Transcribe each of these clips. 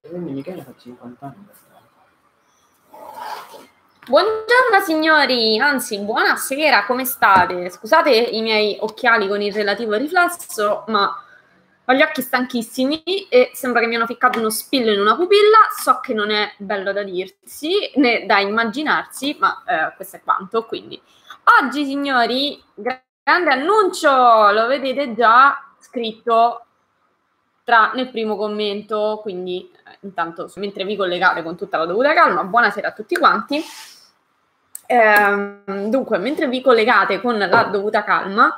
quindi Michele fa 50 anni. Buongiorno signori, anzi buonasera, come state? Scusate i miei occhiali con il relativo riflesso, ma ho gli occhi stanchissimi e sembra che mi hanno ficcato uno spillo in una pupilla. So che non è bello da dirsi né da immaginarsi, ma eh, questo è quanto. Quindi, oggi signori, grande annuncio, lo vedete già scritto tra nel primo commento, quindi eh, intanto mentre vi collegate con tutta la dovuta calma, buonasera a tutti quanti. Eh, dunque, mentre vi collegate con la dovuta calma,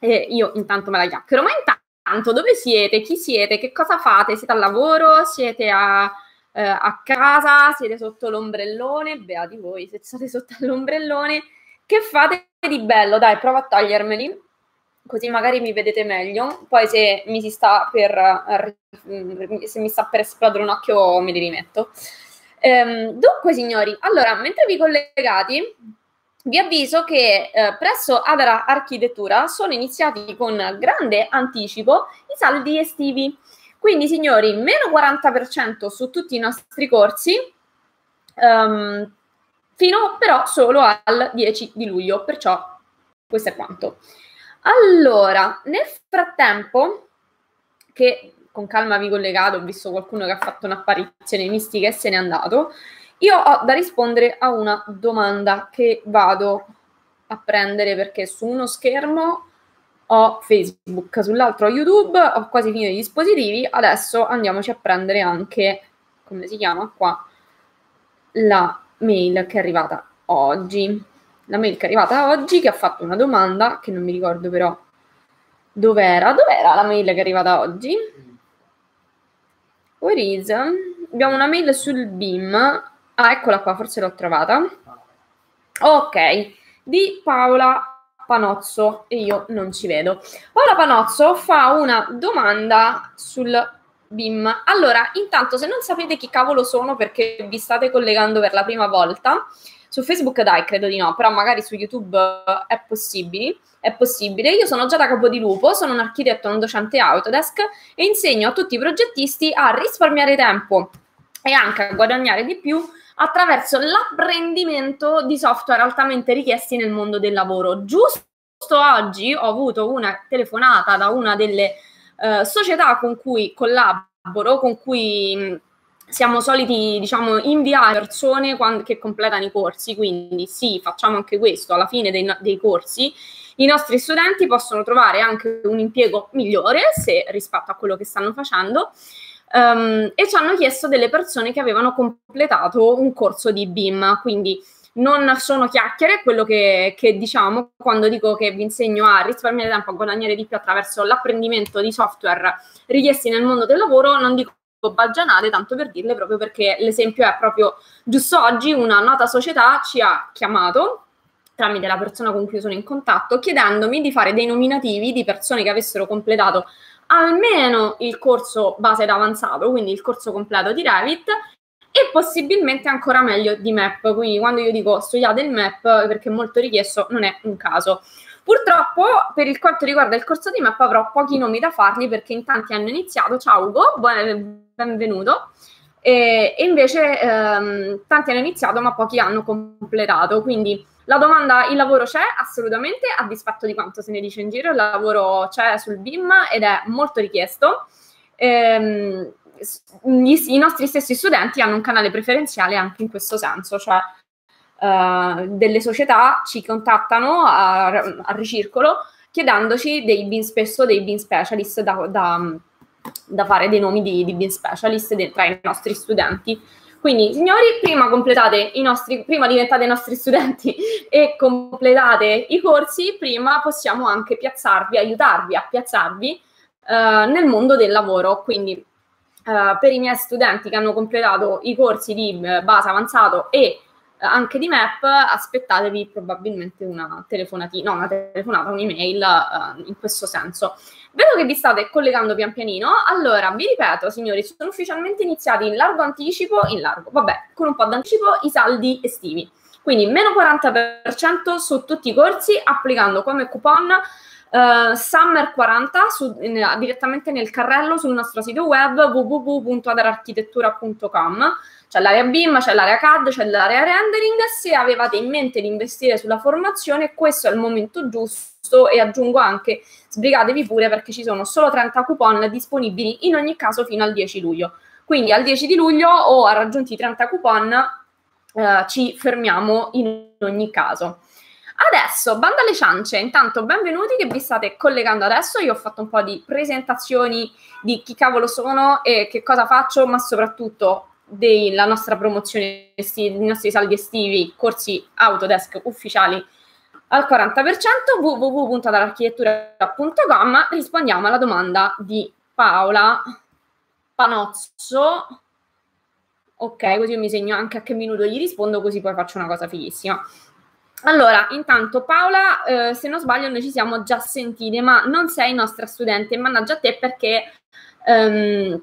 eh, io intanto me la chiacchiero, ma intanto dove siete? Chi siete? Che cosa fate? Siete al lavoro? Siete a, eh, a casa? Siete sotto l'ombrellone? Beati voi, se state sotto l'ombrellone. Che fate di bello? Dai, prova a togliermeli così magari mi vedete meglio. Poi se mi si sta per, se mi sta per esplodere un occhio me li rimetto. Ehm, dunque, signori, allora, mentre vi collegati, vi avviso che eh, presso Adara Architettura sono iniziati con grande anticipo i saldi estivi. Quindi, signori, meno 40% su tutti i nostri corsi, um, fino però solo al 10 di luglio, perciò questo è quanto. Allora, nel frattempo, che con calma vi collegate, ho visto qualcuno che ha fatto un'apparizione mistica e se n'è andato, io ho da rispondere a una domanda che vado a prendere perché su uno schermo ho Facebook, sull'altro ho YouTube, ho quasi finito i dispositivi, adesso andiamoci a prendere anche, come si chiama qua, la mail che è arrivata oggi la mail che è arrivata oggi che ha fatto una domanda che non mi ricordo però dov'era. Dov'era la mail che è arrivata oggi? Where is? Abbiamo una mail sul BIM. Ah, eccola qua, forse l'ho trovata. Ok, di Paola Panozzo e io non ci vedo. Paola Panozzo fa una domanda sul BIM. Allora, intanto, se non sapete chi cavolo sono perché vi state collegando per la prima volta, su Facebook dai, credo di no, però magari su YouTube è possibile. È possibile. Io sono già da Capodilupo, sono un architetto, un docente Autodesk e insegno a tutti i progettisti a risparmiare tempo e anche a guadagnare di più attraverso l'apprendimento di software altamente richiesti nel mondo del lavoro. Giusto oggi ho avuto una telefonata da una delle uh, società con cui collaboro, con cui siamo soliti, diciamo, inviare persone quando, che completano i corsi, quindi sì, facciamo anche questo, alla fine dei, dei corsi i nostri studenti possono trovare anche un impiego migliore se rispetto a quello che stanno facendo. Um, e ci hanno chiesto delle persone che avevano completato un corso di BIM, quindi non sono chiacchiere, quello che, che, diciamo quando dico che vi insegno a risparmiare tempo, a guadagnare di più attraverso l'apprendimento di software richiesti nel mondo del lavoro, non dico baggianate, tanto per dirle, proprio perché l'esempio è proprio giusto oggi una nota società ci ha chiamato tramite la persona con cui sono in contatto, chiedendomi di fare dei nominativi di persone che avessero completato almeno il corso base ed avanzato, quindi il corso completo di Revit, e possibilmente ancora meglio di MAP. Quindi quando io dico studiate il MAP, perché è molto richiesto, non è un caso. Purtroppo, per il quanto riguarda il corso di MAP, avrò pochi nomi da fargli perché in tanti hanno iniziato. Ciao Ugo, buon, benvenuto. E, e invece ehm, tanti hanno iniziato, ma pochi hanno completato. Quindi la domanda, il lavoro c'è assolutamente, a dispetto di quanto se ne dice in giro, il lavoro c'è sul BIM ed è molto richiesto. Ehm, i, i nostri stessi studenti hanno un canale preferenziale anche in questo senso, cioè uh, delle società ci contattano a, a, ricircolo chiedendoci dei bin, spesso dei bin specialist da, da, da fare dei nomi di, di bin specialist de, tra i nostri studenti. Quindi, signori, prima nostri, prima diventate i nostri studenti e completate i corsi, prima possiamo anche piazzarvi, aiutarvi a piazzarvi uh, nel mondo del lavoro. Quindi, uh, per i miei studenti che hanno completato i corsi di base avanzato e anche di Map, aspettatevi probabilmente una telefonatina, no, una telefonata, un'email uh, in questo senso. Vedo che vi state collegando pian pianino, allora vi ripeto, signori, sono ufficialmente iniziati in largo anticipo, in largo, vabbè, con un po' d'anticipo i saldi estivi. Quindi meno 40% su tutti i corsi, applicando come coupon Uh, Summer 40 su, in, direttamente nel carrello sul nostro sito web www.adararchitettura.com c'è l'area BIM, c'è l'area CAD, c'è l'area rendering. Se avevate in mente di investire sulla formazione, questo è il momento giusto e aggiungo anche sbrigatevi pure perché ci sono solo 30 coupon disponibili in ogni caso fino al 10 luglio. Quindi al 10 di luglio o a raggiunti i 30 coupon eh, ci fermiamo in ogni caso. Adesso, banda alle ciance, intanto benvenuti che vi state collegando adesso, io ho fatto un po' di presentazioni di chi cavolo sono e che cosa faccio, ma soprattutto della nostra promozione, dei nostri saldi estivi, corsi Autodesk ufficiali al 40%, www.dalarchitettura.com, rispondiamo alla domanda di Paola Panozzo. Ok, così io mi segno anche a che minuto gli rispondo, così poi faccio una cosa fighissima. Allora, intanto Paola, eh, se non sbaglio, noi ci siamo già sentite, ma non sei nostra studente, mannaggia a te perché ehm,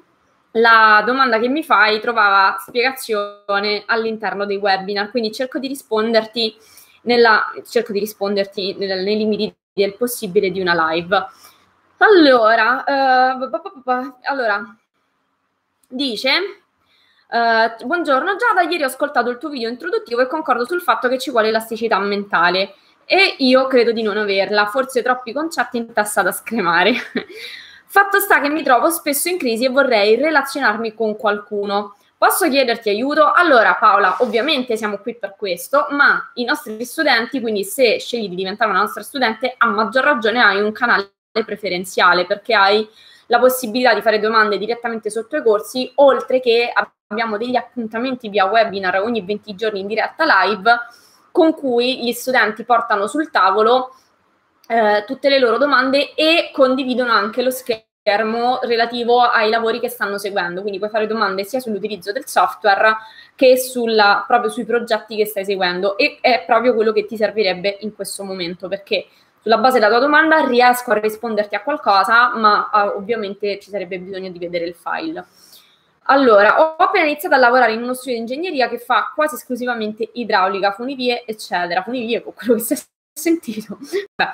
la domanda che mi fai trovava spiegazione all'interno dei webinar, quindi cerco di risponderti, nella, cerco di risponderti nel, nei limiti del possibile di una live. Allora, uh, allora dice uh, buongiorno Giada, ieri ho ascoltato il tuo video introduttivo e concordo sul fatto che ci vuole elasticità mentale e io credo di non averla, forse troppi concetti in testa da scremare. Fatto sta che mi trovo spesso in crisi e vorrei relazionarmi con qualcuno. Posso chiederti aiuto? Allora Paola, ovviamente siamo qui per questo, ma i nostri studenti, quindi se scegli di diventare una nostra studente, a maggior ragione hai un canale preferenziale perché hai la possibilità di fare domande direttamente sotto i corsi, oltre che abbiamo degli appuntamenti via webinar ogni 20 giorni in diretta live con cui gli studenti portano sul tavolo eh, tutte le loro domande e condividono anche lo schermo relativo ai lavori che stanno seguendo. Quindi puoi fare domande sia sull'utilizzo del software che sulla, proprio sui progetti che stai seguendo e è proprio quello che ti servirebbe in questo momento perché sulla base della tua domanda riesco a risponderti a qualcosa, ma uh, ovviamente ci sarebbe bisogno di vedere il file. Allora, ho appena iniziato a lavorare in uno studio di ingegneria che fa quasi esclusivamente idraulica, funivie, eccetera. Funivie, con quello che stai sentito. Beh,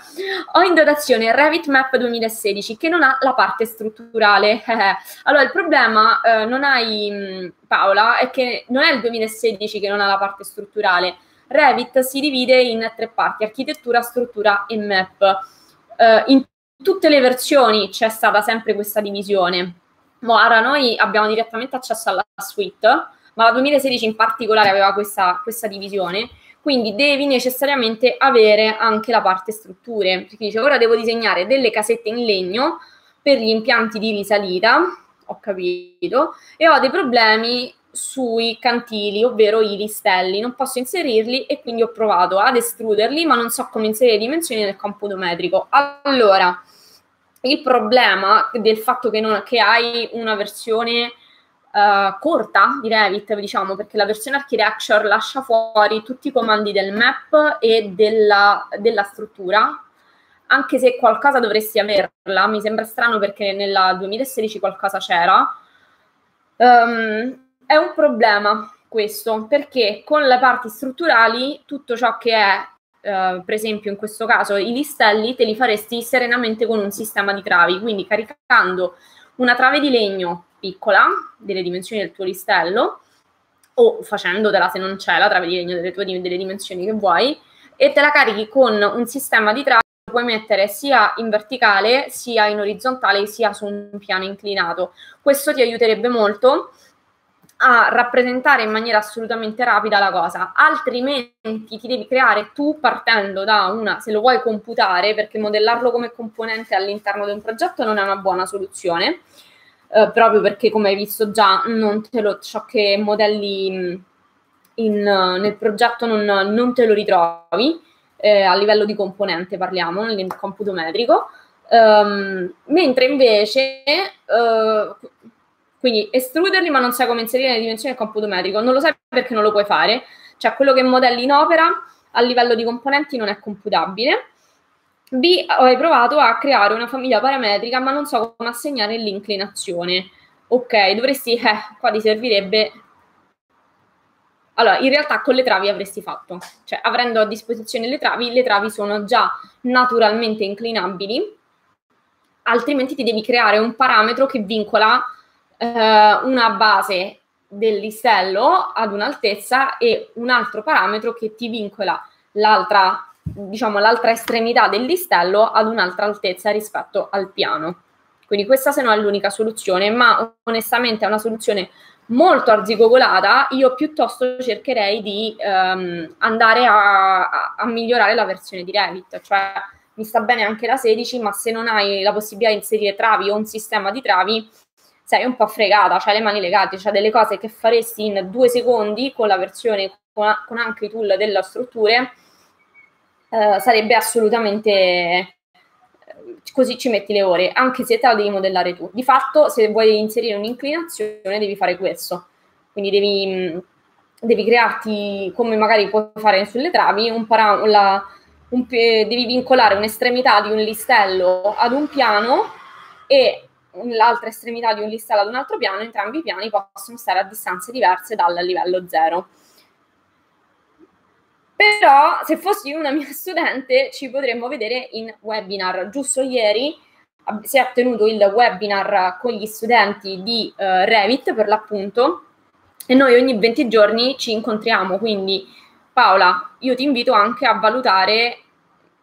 ho in dotazione Revit Map 2016 che non ha la parte strutturale. allora, il problema eh, non hai mm, Paola è che non è il 2016 che non ha la parte strutturale. Revit si divide in tre parti: architettura, struttura e map. Eh, in tutte le versioni c'è stata sempre questa divisione. Ora noi abbiamo direttamente accesso alla suite, ma la 2016 in particolare aveva questa, questa divisione quindi devi necessariamente avere anche la parte strutture, perché dice ora devo disegnare delle casette in legno per gli impianti di risalita, ho capito, e ho dei problemi sui cantili, ovvero i listelli, non posso inserirli e quindi ho provato ad estruderli, ma non so come inserire le dimensioni nel computo metrico. Allora, il problema del fatto che, non, che hai una versione uh, corta di Revit, diciamo, perché la versione Architecture lascia fuori tutti i comandi del map e della, della struttura, anche se qualcosa dovresti averla, mi sembra strano perché nella 2016 qualcosa c'era. Um, è un problema questo, perché con le parti strutturali tutto ciò che è Uh, per esempio in questo caso i listelli te li faresti serenamente con un sistema di travi, quindi caricando una trave di legno piccola, delle dimensioni del tuo listello, o facendotela se non c'è la trave di legno delle tue delle dimensioni che vuoi, e te la carichi con un sistema di trave che puoi mettere sia in verticale, sia in orizzontale, sia su un piano inclinato. Questo ti aiuterebbe molto a rappresentare in maniera assolutamente rapida la cosa, altrimenti ti devi creare tu partendo da una, se lo vuoi computare, perché modellarlo come componente all'interno di un progetto non è una buona soluzione, eh, proprio perché come hai visto già non te lo, ciò che modelli mm, in, nel progetto non, non, te lo ritrovi, eh, a livello di componente parliamo, nel computo metrico, um, mentre invece, uh, quindi estruderli ma non sai come inserire le dimensioni del computo metrico, non lo sai perché non lo puoi fare, cioè quello che modelli in opera a livello di componenti non è computabile, B, hai provato a creare una famiglia parametrica, ma non so come assegnare l'inclinazione. Ok, dovresti, eh, qua ti servirebbe... Allora, in realtà con le travi avresti fatto, cioè avendo a disposizione le travi, le travi sono già naturalmente inclinabili, altrimenti ti devi creare un parametro che vincola eh, una base del listello ad un'altezza e un altro parametro che ti vincola l'altra, diciamo, l'altra estremità del listello ad un'altra altezza rispetto al piano. Quindi questa se no è l'unica soluzione, ma onestamente è una soluzione molto arzigogolata, io piuttosto cercherei di um, andare a, a, migliorare la versione di Revit, cioè mi sta bene anche la 16, ma se non hai la possibilità di inserire travi o un sistema di travi, sei un po' fregata, c'hai le mani legate, c'hai delle cose che faresti in due secondi con la versione, con, con anche i tool della strutture, eh, sarebbe assolutamente eh, così ci metti le ore, anche se te la devi modellare tu. Di fatto, se vuoi inserire un'inclinazione, devi fare questo. Quindi devi, devi crearti, come magari puoi fare sulle travi, un para- la, un, devi vincolare un'estremità di un listello ad un piano e l'altra estremità di un listello ad un altro piano, entrambi i piani possono stare a distanze diverse dal livello zero. Però se fossi una mia studente ci potremmo vedere in webinar. Giusto ieri si è tenuto il webinar con gli studenti di uh, Revit per l'appunto e noi ogni 20 giorni ci incontriamo, quindi Paola, io ti invito anche a valutare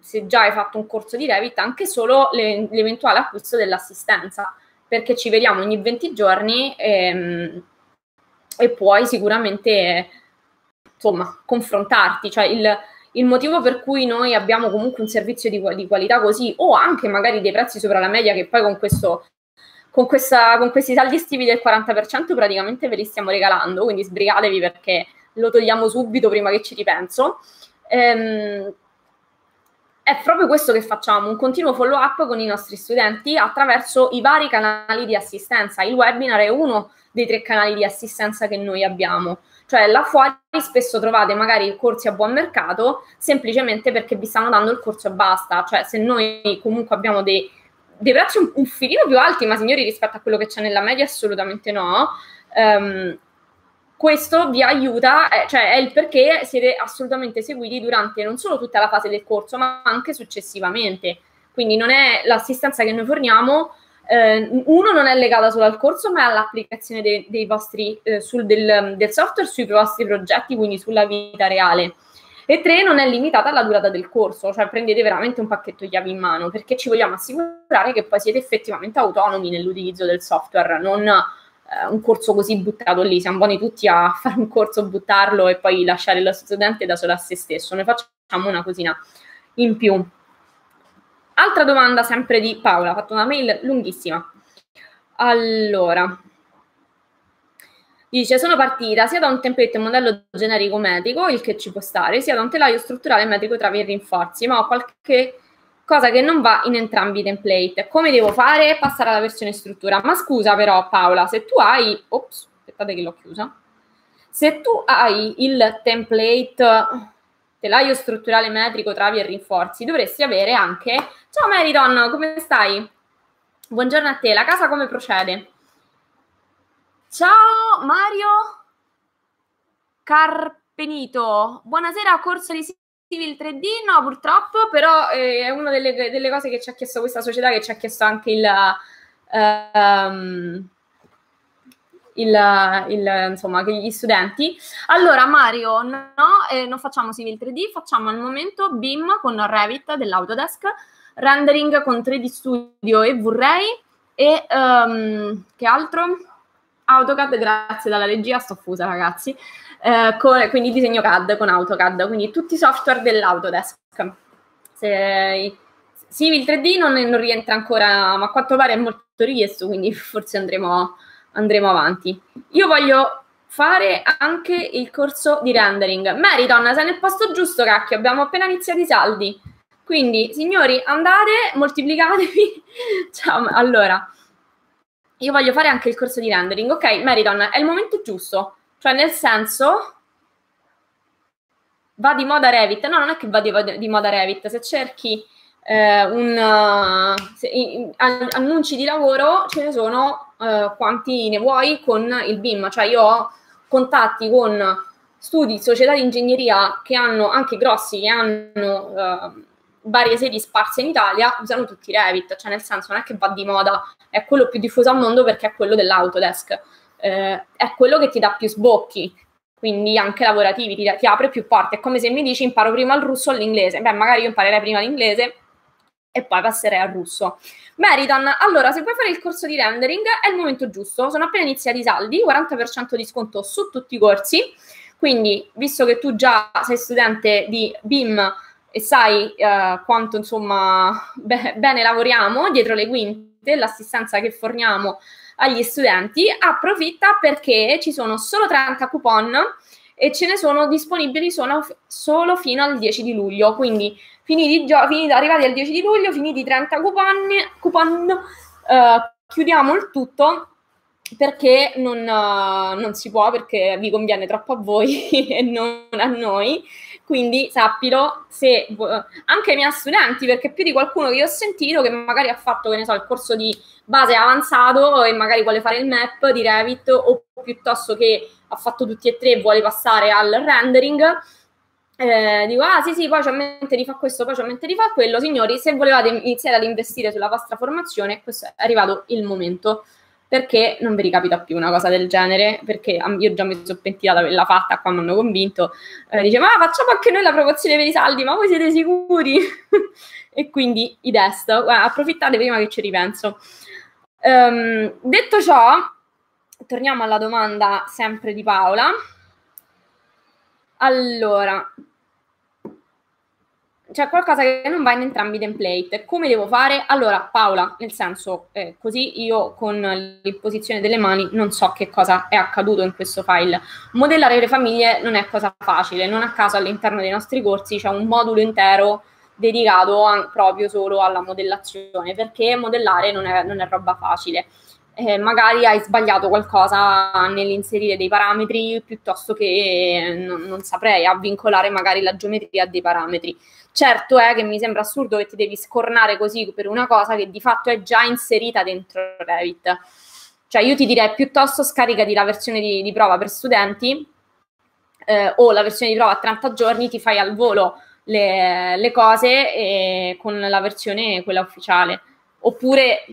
se già hai fatto un corso di Revit, anche solo le, l'eventuale acquisto dell'assistenza, perché ci vediamo ogni 20 giorni e, ehm, e puoi sicuramente insomma, confrontarti, cioè il, il, motivo per cui noi abbiamo comunque un servizio di, di, qualità così, o anche magari dei prezzi sopra la media, che poi con questo. Con, questa, con questi saldi estivi del 40% praticamente ve li stiamo regalando, quindi sbrigatevi perché lo togliamo subito prima che ci ripenso. Ehm, è proprio questo che facciamo, un continuo follow up con i nostri studenti attraverso i vari canali di assistenza. Il webinar è uno dei tre canali di assistenza che noi abbiamo. Cioè là fuori spesso trovate magari corsi a buon mercato semplicemente perché vi stanno dando il corso e basta. Cioè se noi comunque abbiamo dei, dei prezzi un, un, filino più alti, ma signori rispetto a quello che c'è nella media assolutamente no. Um, questo vi aiuta, eh, cioè è il perché siete assolutamente seguiti durante non solo tutta la fase del corso, ma anche successivamente. Quindi non è l'assistenza che noi forniamo eh, uno non è legata solo al corso, ma all'applicazione dei, dei vostri, eh, sul, del, del, software sui vostri progetti, quindi sulla vita reale. E tre, non è limitata alla durata del corso, cioè prendete veramente un pacchetto chiavi in mano, perché ci vogliamo assicurare che poi siete effettivamente autonomi nell'utilizzo del software, non un corso così buttato lì. Siamo buoni tutti a fare un corso, buttarlo e poi lasciare lo studente da solo a se stesso. Noi facciamo una cosina in più. Altra domanda sempre di Paola, ha fatto una mail lunghissima. Allora, dice sono partita sia da un template modello generico metrico, il che ci può stare, sia da un telaio strutturale metrico tra i rinforzi, ma ho qualche cosa che non va in entrambi i template. Come devo fare? Passare alla versione struttura. Ma scusa però Paola, se tu hai... Ops, aspettate che l'ho chiusa. Se tu hai il template telaio strutturale metrico, travi e rinforzi, dovresti avere anche... Ciao Meriton, come stai? Buongiorno a te, la casa come procede? Ciao Mario Carpenito, buonasera, corso di Civil 3D? No, purtroppo, però eh, è una delle, delle, cose che ci ha chiesto questa società, che ci ha chiesto anche il... Um, il, il, insomma, gli studenti. Allora, Mario, no, eh, non facciamo Civil 3D, facciamo al momento BIM con Revit dell'Autodesk, rendering con 3D Studio e Vorrei e um, che altro? AutoCAD, grazie dalla regia, sto fusa ragazzi, eh, con, quindi disegno CAD con AutoCAD, quindi tutti i software dell'Autodesk. Se, Civil 3D non, non rientra ancora, ma a quanto pare è molto richiesto, quindi forse andremo andremo avanti. Io voglio fare anche il corso di rendering. Meriton, sei nel posto giusto, cacchio, abbiamo appena iniziato i saldi. Quindi, signori, andate, moltiplicatevi. Ciao, allora, io voglio fare anche il corso di rendering. Ok, Meriton, è il momento giusto. Cioè, nel senso, va di moda Revit. No, non è che va di, di moda Revit. Se cerchi eh, un, uh, se, in, annunci di lavoro, ce ne sono eh, quanti ne vuoi con il BIM, cioè io ho contatti con studi, società di ingegneria che hanno anche grossi, che hanno eh, varie sedi sparse in Italia usano tutti Revit, cioè nel senso non è che va di moda, è quello più diffuso al mondo perché è quello dell'Autodesk, eh, è quello che ti dà più sbocchi, quindi anche lavorativi, ti, ti, apre più porte. È come se mi dici imparo prima il russo o l'inglese. Beh, magari io imparerei prima l'inglese e poi passerei al russo. Meriton, allora, se vuoi fare il corso di rendering è il momento giusto. Sono appena iniziati i saldi, 40% di sconto su tutti i corsi. Quindi, visto che tu già sei studente di BIM e sai eh, quanto insomma be- bene lavoriamo dietro le quinte, l'assistenza che forniamo agli studenti, approfitta perché ci sono solo 30 coupon e ce ne sono disponibili solo, solo fino al 10 di luglio. Quindi finiti, gio- finiti arrivati al 10 di luglio, finiti i 30 coupon, coupon eh, chiudiamo il tutto perché non, uh, non, si può, perché vi conviene troppo a voi e non a noi. Quindi sappilo se anche ai miei studenti, perché più di qualcuno che io ho sentito che magari ha fatto, che ne so, il corso di base avanzato e magari vuole fare il map di Revit o piuttosto che ha fatto tutti e tre e vuole passare al rendering. Eh, dico, ah sì sì, poi c'ho in mente di fare questo, poi c'ho in mente di fare quello. Signori, se volevate iniziare ad investire sulla vostra formazione, questo è arrivato il momento perché non vi ricapita più una cosa del genere, perché io già mi sono pentita di averla fatta, qua mi hanno convinto, eh, dice ma facciamo anche noi la promozione per i saldi, ma voi siete sicuri? e quindi i test, approfittate prima che ci ripenso. Um, detto ciò, torniamo alla domanda sempre di Paola. Allora, c'è qualcosa che non va in entrambi i template. Come devo fare? Allora, Paola, nel senso, eh, così io con l'imposizione delle mani non so che cosa è accaduto in questo file. Modellare le famiglie non è cosa facile, non a caso all'interno dei nostri corsi c'è un modulo intero dedicato a, proprio solo alla modellazione, perché modellare non è, non è roba facile. Eh, magari hai sbagliato qualcosa nell'inserire dei parametri piuttosto che non, non saprei, a vincolare magari la geometria dei parametri. Certo è che mi sembra assurdo che ti devi scornare così per una cosa che di fatto è già inserita dentro Revit. Cioè io ti direi piuttosto scaricati la versione di, di prova per studenti eh, o la versione di prova a 30 giorni, ti fai al volo le, le cose con la versione quella ufficiale. Oppure,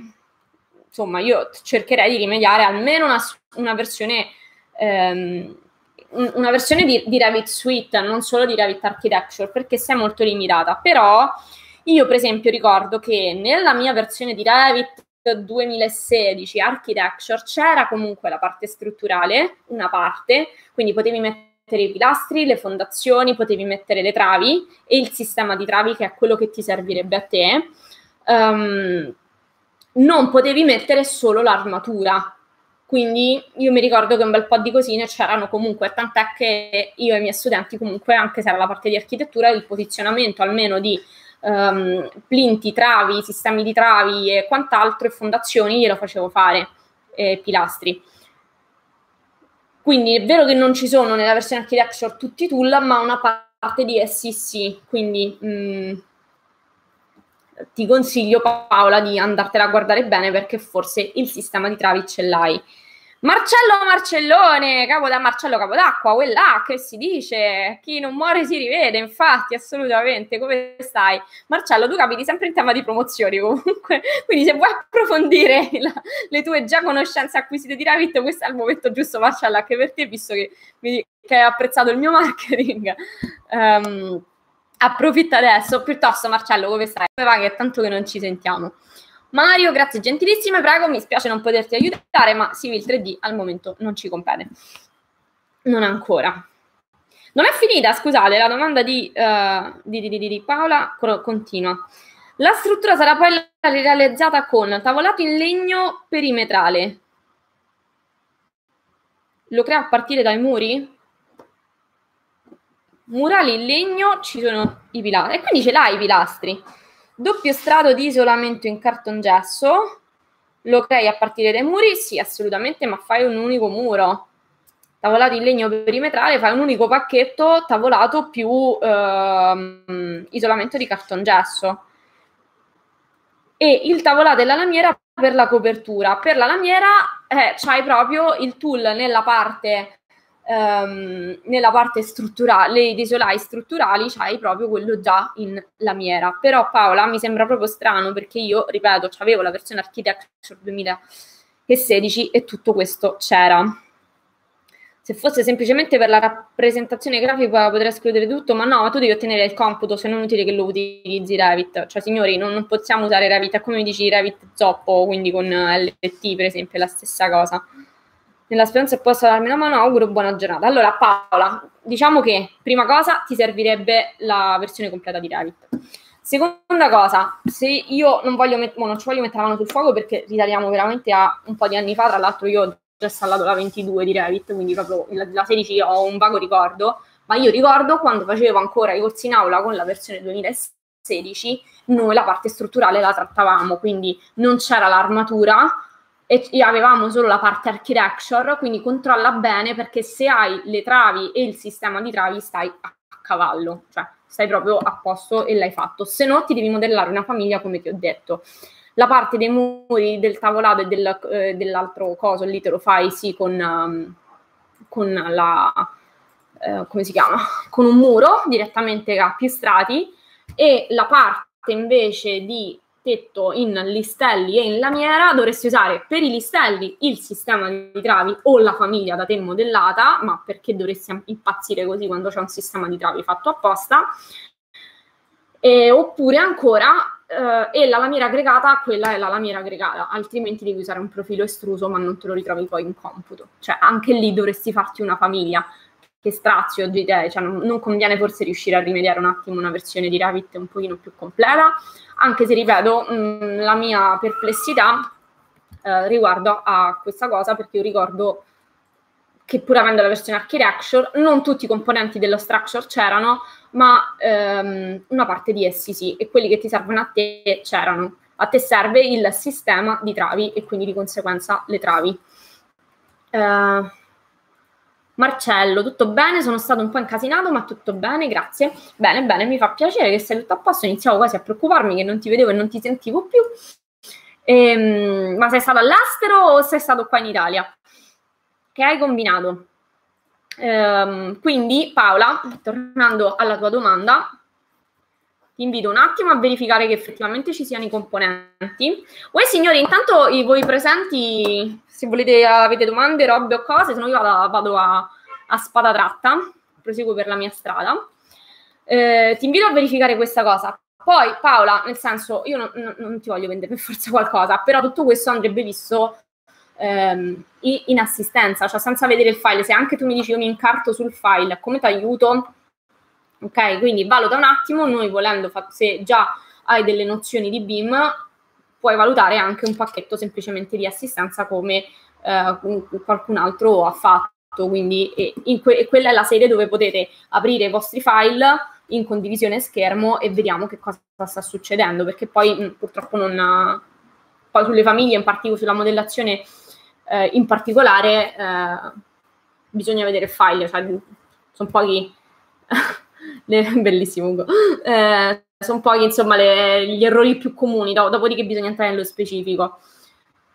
insomma, io cercherei di rimediare almeno una, una versione ehm, una versione di, di, Revit Suite, non solo di Revit Architecture, perché sei molto limitata. Però io, per esempio, ricordo che nella mia versione di Revit 2016 Architecture c'era comunque la parte strutturale, una parte, quindi potevi mettere i pilastri, le fondazioni, potevi mettere le travi e il sistema di travi che è quello che ti servirebbe a te. Um, non potevi mettere solo l'armatura, quindi io mi ricordo che un bel po' di cosine c'erano comunque, tant'è che io e i miei studenti comunque, anche se era la parte di architettura, il posizionamento almeno di um, plinti, travi, sistemi di travi e quant'altro e fondazioni glielo facevo fare, eh, pilastri. Quindi è vero che non ci sono nella versione architecture tutti i tool, ma una parte di essi sì, quindi mh, mm, ti consiglio Paola di andartela a guardare bene perché forse il sistema di travi ce l'hai. Marcello Marcellone, capo da Marcello Capodacqua, quella che si dice, chi non muore si rivede, infatti, assolutamente, come stai? Marcello, tu capiti sempre in tema di promozioni comunque, quindi se vuoi approfondire la, le tue già conoscenze acquisite di Revit, questo è il momento giusto, Marcello, anche per te, visto che, che hai apprezzato il mio marketing. Um, approfitta adesso, piuttosto Marcello, come stai? Come va che tanto che non ci sentiamo? Mario, grazie gentilissime, prego, mi spiace non poterti aiutare, ma Civil 3D al momento non ci compete. Non ancora. Non è finita, scusate, la domanda di, uh, di, di, di Paola continua. La struttura sarà poi realizzata con tavolato in legno perimetrale. Lo crea a partire dai muri? Murali in legno, ci sono i pilastri. E quindi ce l'hai i pilastri. Doppio strato di isolamento in cartongesso. Lo crei a partire dai muri? Sì, assolutamente, ma fai un unico muro. Tavolato in legno perimetrale, fai un unico pacchetto tavolato più ehm, isolamento di cartongesso. E il tavolato e la lamiera per la copertura. Per la lamiera eh, c'hai proprio il tool nella parte ehm, nella parte strutturale dei solai strutturali c'hai proprio quello già in lamiera. Però Paola mi sembra proprio strano perché io, ripeto, avevo la versione Architecture 2016 e tutto questo c'era. Se fosse semplicemente per la rappresentazione grafica potrei escludere tutto, ma no, tu devi ottenere il computo, se non è utile che lo utilizzi Revit. Cioè, signori, non, non possiamo usare Revit, è come dici Revit zoppo, quindi con LT, per esempio, è la stessa cosa. Nella speranza che possa darmi una mano, auguro buona giornata. Allora, Paola, diciamo che, prima cosa, ti servirebbe la versione completa di Revit. Seconda cosa, se io non voglio, met- non ci voglio mettere la mano sul fuoco perché ritariamo veramente a un po' di anni fa, tra l'altro io già installato la 22 di Revit, quindi proprio la, la 16 ho un vago ricordo, ma io ricordo quando facevo ancora i corsi in aula con la versione 2016, noi la parte strutturale la trattavamo, quindi non c'era l'armatura e, avevamo solo la parte architecture, quindi controlla bene perché se hai le travi e il sistema di travi stai a cavallo, cioè stai proprio a posto e l'hai fatto, se no ti devi modellare una famiglia come ti ho detto. La parte dei muri del tavolato e del, eh, dell'altro coso lì te lo fai sì con, um, con la eh, come si chiama? Con un muro direttamente a più strati e la parte invece di tetto in listelli e in lamiera dovresti usare per i listelli il sistema di travi o la famiglia da te modellata ma perché dovresti impazzire così quando c'è un sistema di travi fatto apposta e, oppure ancora Uh, e la lamiera aggregata, quella è la lamiera aggregata, altrimenti devi usare un profilo estruso ma non te lo ritrovi poi in computo. Cioè anche lì dovresti farti una famiglia che strazio di te, cioè non, non, conviene forse riuscire a rimediare un attimo una versione di Revit un pochino più completa, anche se ripeto, mh, mm, la mia perplessità uh, riguardo a questa cosa perché io ricordo che pur avendo la versione architecture, non tutti i componenti dello structure c'erano, ma ehm, una parte di essi sì, e quelli che ti servono a te c'erano. A te serve il sistema di travi e quindi di conseguenza le travi. Uh, Marcello, tutto bene? Sono stato un po' incasinato, ma tutto bene, grazie. Bene, bene, mi fa piacere che sei tutto a posto. Iniziavo quasi a preoccuparmi che non ti vedevo e non ti sentivo più. Ehm, ma sei stato all'estero o sei stato qua in Italia? Che hai combinato? Ehm, quindi Paola, tornando alla tua domanda, ti invito un attimo a verificare che effettivamente ci siano i componenti. Voi signori, intanto voi presenti, se volete avete domande, robe o cose, se no io vado, vado a, a, spada tratta, proseguo per la mia strada. Eh, ti invito a verificare questa cosa. Poi Paola, nel senso, io non, non, non ti voglio vendere per forza qualcosa, però tutto questo andrebbe visto ehm, in assistenza, cioè senza vedere il file. Se anche tu mi dici io mi incarto sul file, come ti aiuto? Ok, quindi valuta un attimo, noi volendo, se già hai delle nozioni di BIM, puoi valutare anche un pacchetto semplicemente di assistenza come eh, qualcun altro ha fatto. Quindi que- quella è la sede dove potete aprire i vostri file in condivisione schermo e vediamo che cosa sta succedendo, perché poi mh, purtroppo non... Poi sulle famiglie, in particolare sulla modellazione eh, in particolare eh, bisogna vedere il file, cioè sono pochi, bellissimo Ugo, eh, sono pochi insomma le, gli errori più comuni, do, dopodiché bisogna entrare nello specifico.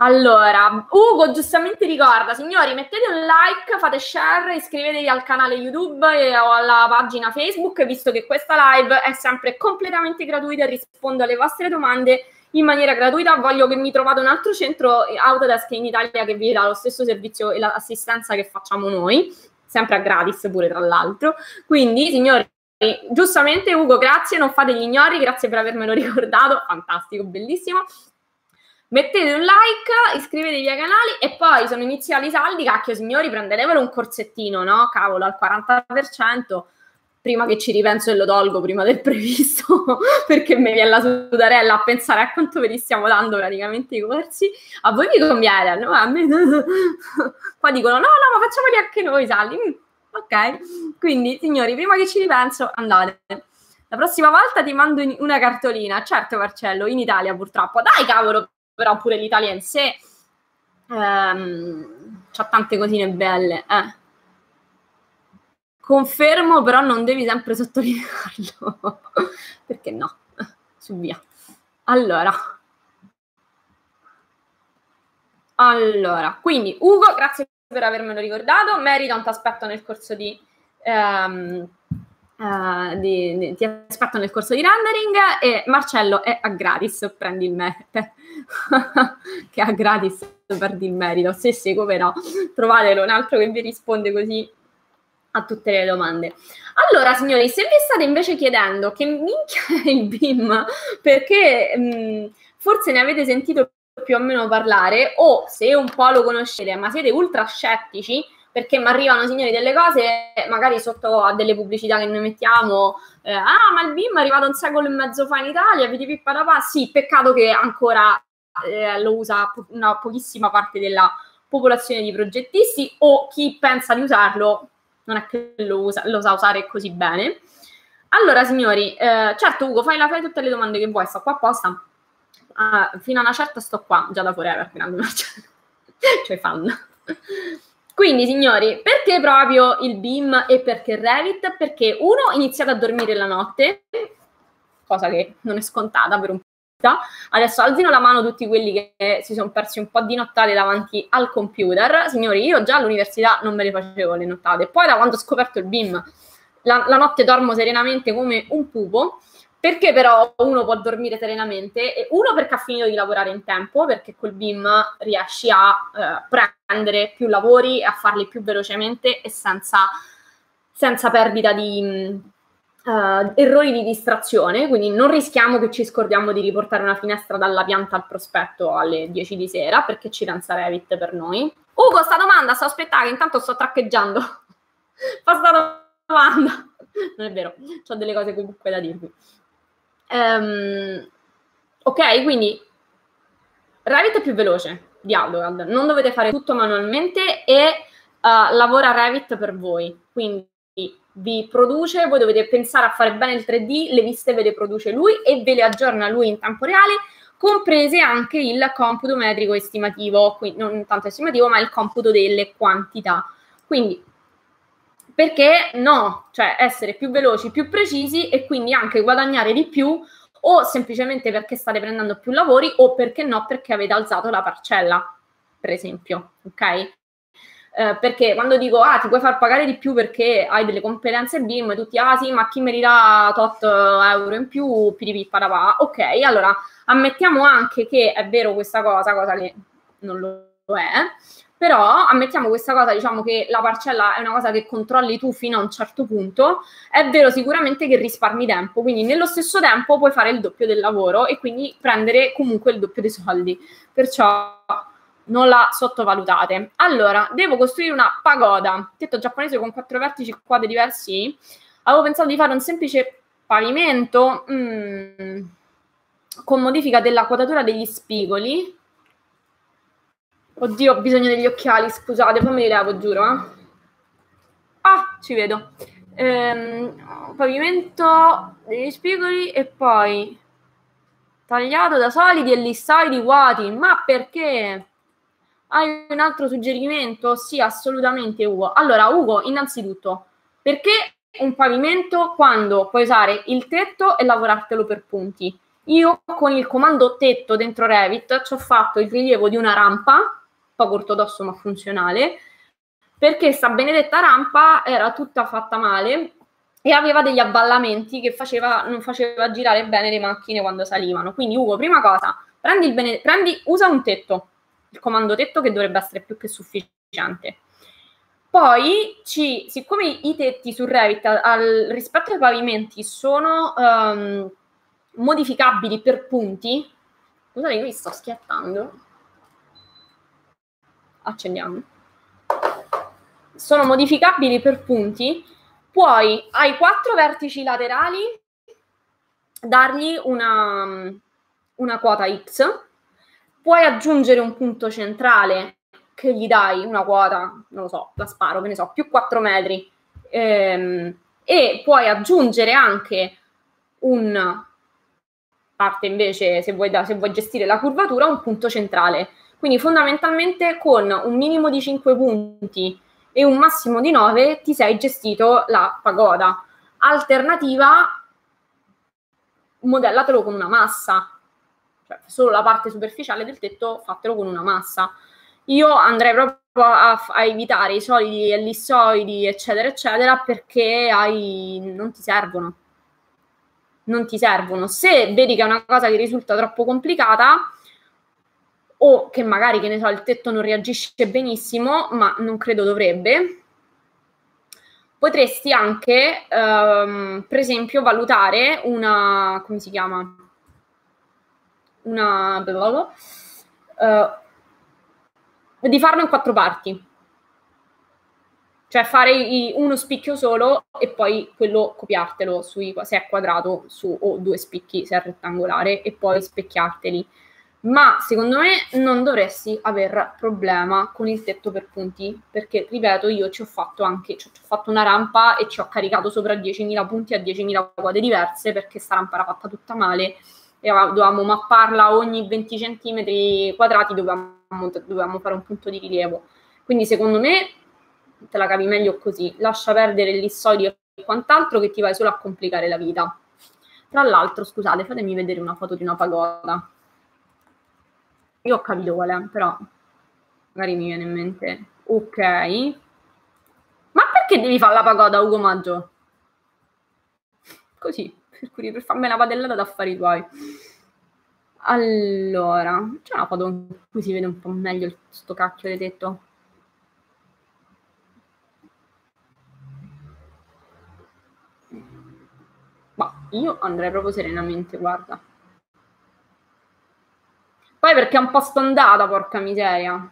Allora, Ugo giustamente ricorda, signori, mettete un like, fate share, iscrivetevi al canale YouTube o alla pagina Facebook, visto che questa live è sempre completamente gratuita e rispondo alle vostre domande in maniera gratuita. Voglio che mi trovate un altro centro Autodesk in Italia che vi dà lo stesso servizio e l'assistenza che facciamo noi, sempre a gratis pure tra l'altro. Quindi, signori, giustamente Ugo, grazie, non fate gli ignori, grazie per avermelo ricordato, fantastico, bellissimo. Mettete un like, iscrivetevi ai canali e poi sono iniziali saldi, cacchio signori, prendetevelo un corsettino, no? Cavolo, al 40% prima che ci ripenso e lo tolgo prima del previsto perché mi viene la sudarella a pensare a quanto ve li stiamo dando praticamente i corsi a voi vi conviene no? a me qua dicono no no ma facciamoli anche noi Sally mm, ok quindi signori prima che ci ripenso andate la prossima volta ti mando una cartolina certo Marcello in Italia purtroppo dai cavolo però pure l'Italia in sé ehm, c'ha tante cosine belle eh Confermo, però non devi sempre sottolinearlo. Perché no? Su via. Allora. Allora, quindi Ugo, grazie per avermelo ricordato. Non ti aspetto nel corso di, um, uh, di, di, ti aspetto nel corso di rendering e Marcello è a gratis, prendi il merito. che a gratis perdi il merito. Se sì, come no, trovatelo un altro che vi risponde così a tutte le domande. Allora, signori, se vi state invece chiedendo che minchia è il BIM, perché mh, forse ne avete sentito più o meno parlare, o se un po' lo conoscete, ma siete ultra scettici, perché mi arrivano signori delle cose, magari sotto a delle pubblicità che noi mettiamo, eh, ah, ma il BIM è arrivato un secolo e mezzo fa in Italia, vedi pippa da pa. Sì, peccato che ancora eh, lo usa una pochissima parte della popolazione di progettisti o chi pensa di usarlo non è che lo, usa, lo sa usare così bene. Allora, signori, eh, certo, Ugo, fai, la, fai tutte le domande che vuoi, sto qua apposta. Uh, fino a una certa sto qua, già da forever, grande cioè fan. Quindi, signori, perché proprio il BIM e perché Revit? Perché uno, iniziate a dormire la notte, cosa che non è scontata per un Adesso alzino la mano tutti quelli che si sono persi un po' di nottate davanti al computer. Signori, io già all'università non me le facevo le nottate. Poi da quando ho scoperto il BIM, la, la notte dormo serenamente come un pupo. Perché però uno può dormire serenamente? Uno perché ha finito di lavorare in tempo, perché col BIM riesci a eh, prendere più lavori e a farli più velocemente e senza, senza perdita di, uh, errori di distrazione, quindi non rischiamo che ci scordiamo di riportare una finestra dalla pianta al prospetto alle 10 di sera, perché ci pensa Revit per noi. Ugo, sta domanda, sto aspettando, intanto sto traccheggiando. Fa sta domanda. Non è vero, ho delle cose comunque da dirvi. Um, ok, quindi Revit è più veloce di AutoCAD, non dovete fare tutto manualmente e uh, lavora Revit per voi, quindi vi produce, voi dovete pensare a fare bene il 3D, le viste ve le produce lui e ve le aggiorna lui in tempo reale, comprese anche il computo metrico estimativo, quindi non tanto estimativo, ma il computo delle quantità. Quindi perché no? Cioè essere più veloci, più precisi e quindi anche guadagnare di più o semplicemente perché state prendendo più lavori o perché no perché avete alzato la parcella, per esempio, ok? Eh, perché quando dico ah ti puoi far pagare di più perché hai delle competenze BIM, tutti ah sì ma chi dà tot euro in più, piripipparapà, ok, allora ammettiamo anche che è vero questa cosa, cosa che non lo è, però ammettiamo questa cosa, diciamo che la parcella è una cosa che controlli tu fino a un certo punto, è vero sicuramente che risparmi tempo, quindi nello stesso tempo puoi fare il doppio del lavoro e quindi prendere comunque il doppio dei soldi. Perciò non la sottovalutate. Allora, devo costruire una pagoda, tetto giapponese con quattro vertici quadri diversi. Avevo pensato di fare un semplice pavimento mm, con modifica della quadratura degli spigoli. Oddio, ho bisogno degli occhiali, scusate, poi me li levo, giuro. Eh. Ah, ci vedo. Ehm, pavimento degli spigoli e poi tagliato da solidi e lissoidi vuoti. Ma perché? Hai un altro suggerimento? Sì, assolutamente Ugo. Allora, Ugo, innanzitutto, perché un pavimento quando puoi usare il tetto e lavorartelo per punti? Io con il comando tetto dentro Revit ci ho fatto il rilievo di una rampa, poco ortodosso ma funzionale, perché sta benedetta rampa era tutta fatta male e aveva degli avvallamenti che faceva, non faceva girare bene le macchine quando salivano. Quindi Ugo, prima cosa, prendi bene, prendi, usa un tetto, il comando tetto che dovrebbe essere più che sufficiente. Poi, ci, siccome i tetti su Revit al, rispetto ai pavimenti sono um, modificabili per punti, scusate, mi sto schiattando. Accendiamo. Sono modificabili per punti, puoi ai quattro vertici laterali dargli una, una quota X puoi aggiungere un punto centrale che gli dai una quota, non lo so, la sparo, che ne so, più 4 metri, ehm, e puoi aggiungere anche un parte invece, se vuoi, da, se vuoi gestire la curvatura, un punto centrale. Quindi fondamentalmente con un minimo di 5 punti e un massimo di 9 ti sei gestito la pagoda. Alternativa, modellatelo con una massa, cioè solo la parte superficiale del tetto fatelo con una massa. Io andrei proprio a, a evitare i solidi e lissoidi, eccetera, eccetera, perché hai, non ti servono. Non ti servono. Se vedi che è una cosa che risulta troppo complicata, o che magari, che ne so, il tetto non reagisce benissimo, ma non credo dovrebbe, potresti anche, ehm, per esempio, valutare una, come si chiama? Una, uh, di farlo in quattro parti. Cioè fare i, uno spicchio solo e poi quello copiartelo sui, se è quadrato su, o due spicchi se è rettangolare e poi specchiarteli ma secondo me non dovresti aver problema con il tetto per punti, perché ripeto, io ci ho fatto anche, ci ho fatto una rampa e ci ho caricato sopra 10.000 punti a 10.000 quadre diverse perché sta rampa era fatta tutta male e dovevamo mapparla ogni 20 cm quadrati, dovevamo, dovevamo fare un punto di rilievo. Quindi secondo me te la cavi meglio così, lascia perdere il lissoidi e quant'altro che ti vai solo a complicare la vita. Tra l'altro, scusate, fatemi vedere una foto di una pagoda. Io ho capito qual è, però magari mi viene in mente. Ok. Ma perché devi fare la pagoda, Ugo Maggio? Così, per, cui, per farmi una padellata d'affari tuoi. Allora, c'è una foto in cui si vede un po' meglio sto cacchio di tetto. Ma io andrei proprio serenamente, guarda. Poi perché è un po' stondata, porca miseria.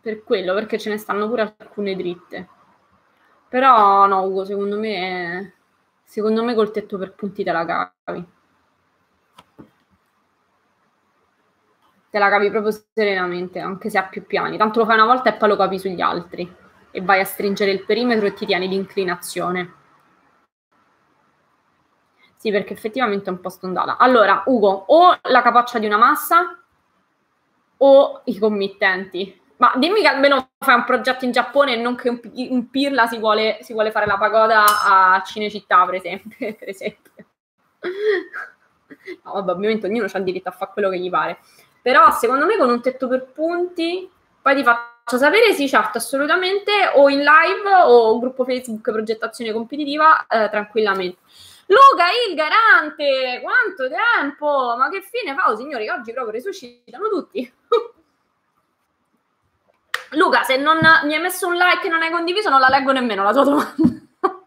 Per quello, perché ce ne stanno pure alcune dritte. Però no, Ugo, secondo me, secondo me col tetto per punti te la cavi. Te la cavi proprio serenamente, anche se ha più piani. Tanto lo fai una volta e poi lo capi sugli altri. E vai a stringere il perimetro e ti tieni l'inclinazione. Sì, perché effettivamente è un po' stondata. Allora, Ugo, o la capaccia di una massa o i committenti. Ma dimmi che almeno fai un progetto in Giappone e non che un, un Pirla si vuole, si vuole, fare la pagoda a Cinecittà, per esempio. per esempio. No, vabbè, ovviamente ognuno ha il diritto a fare quello che gli pare. Però secondo me con un tetto per punti, poi ti faccio sapere, sì, certo, assolutamente, o in live o gruppo Facebook progettazione competitiva, eh, tranquillamente. Luca, il garante, quanto tempo? Ma che fine fa, oh, signori? Oggi proprio risuscitano tutti. Luca, se non mi hai messo un like e non hai condiviso, non la leggo nemmeno la tua domanda.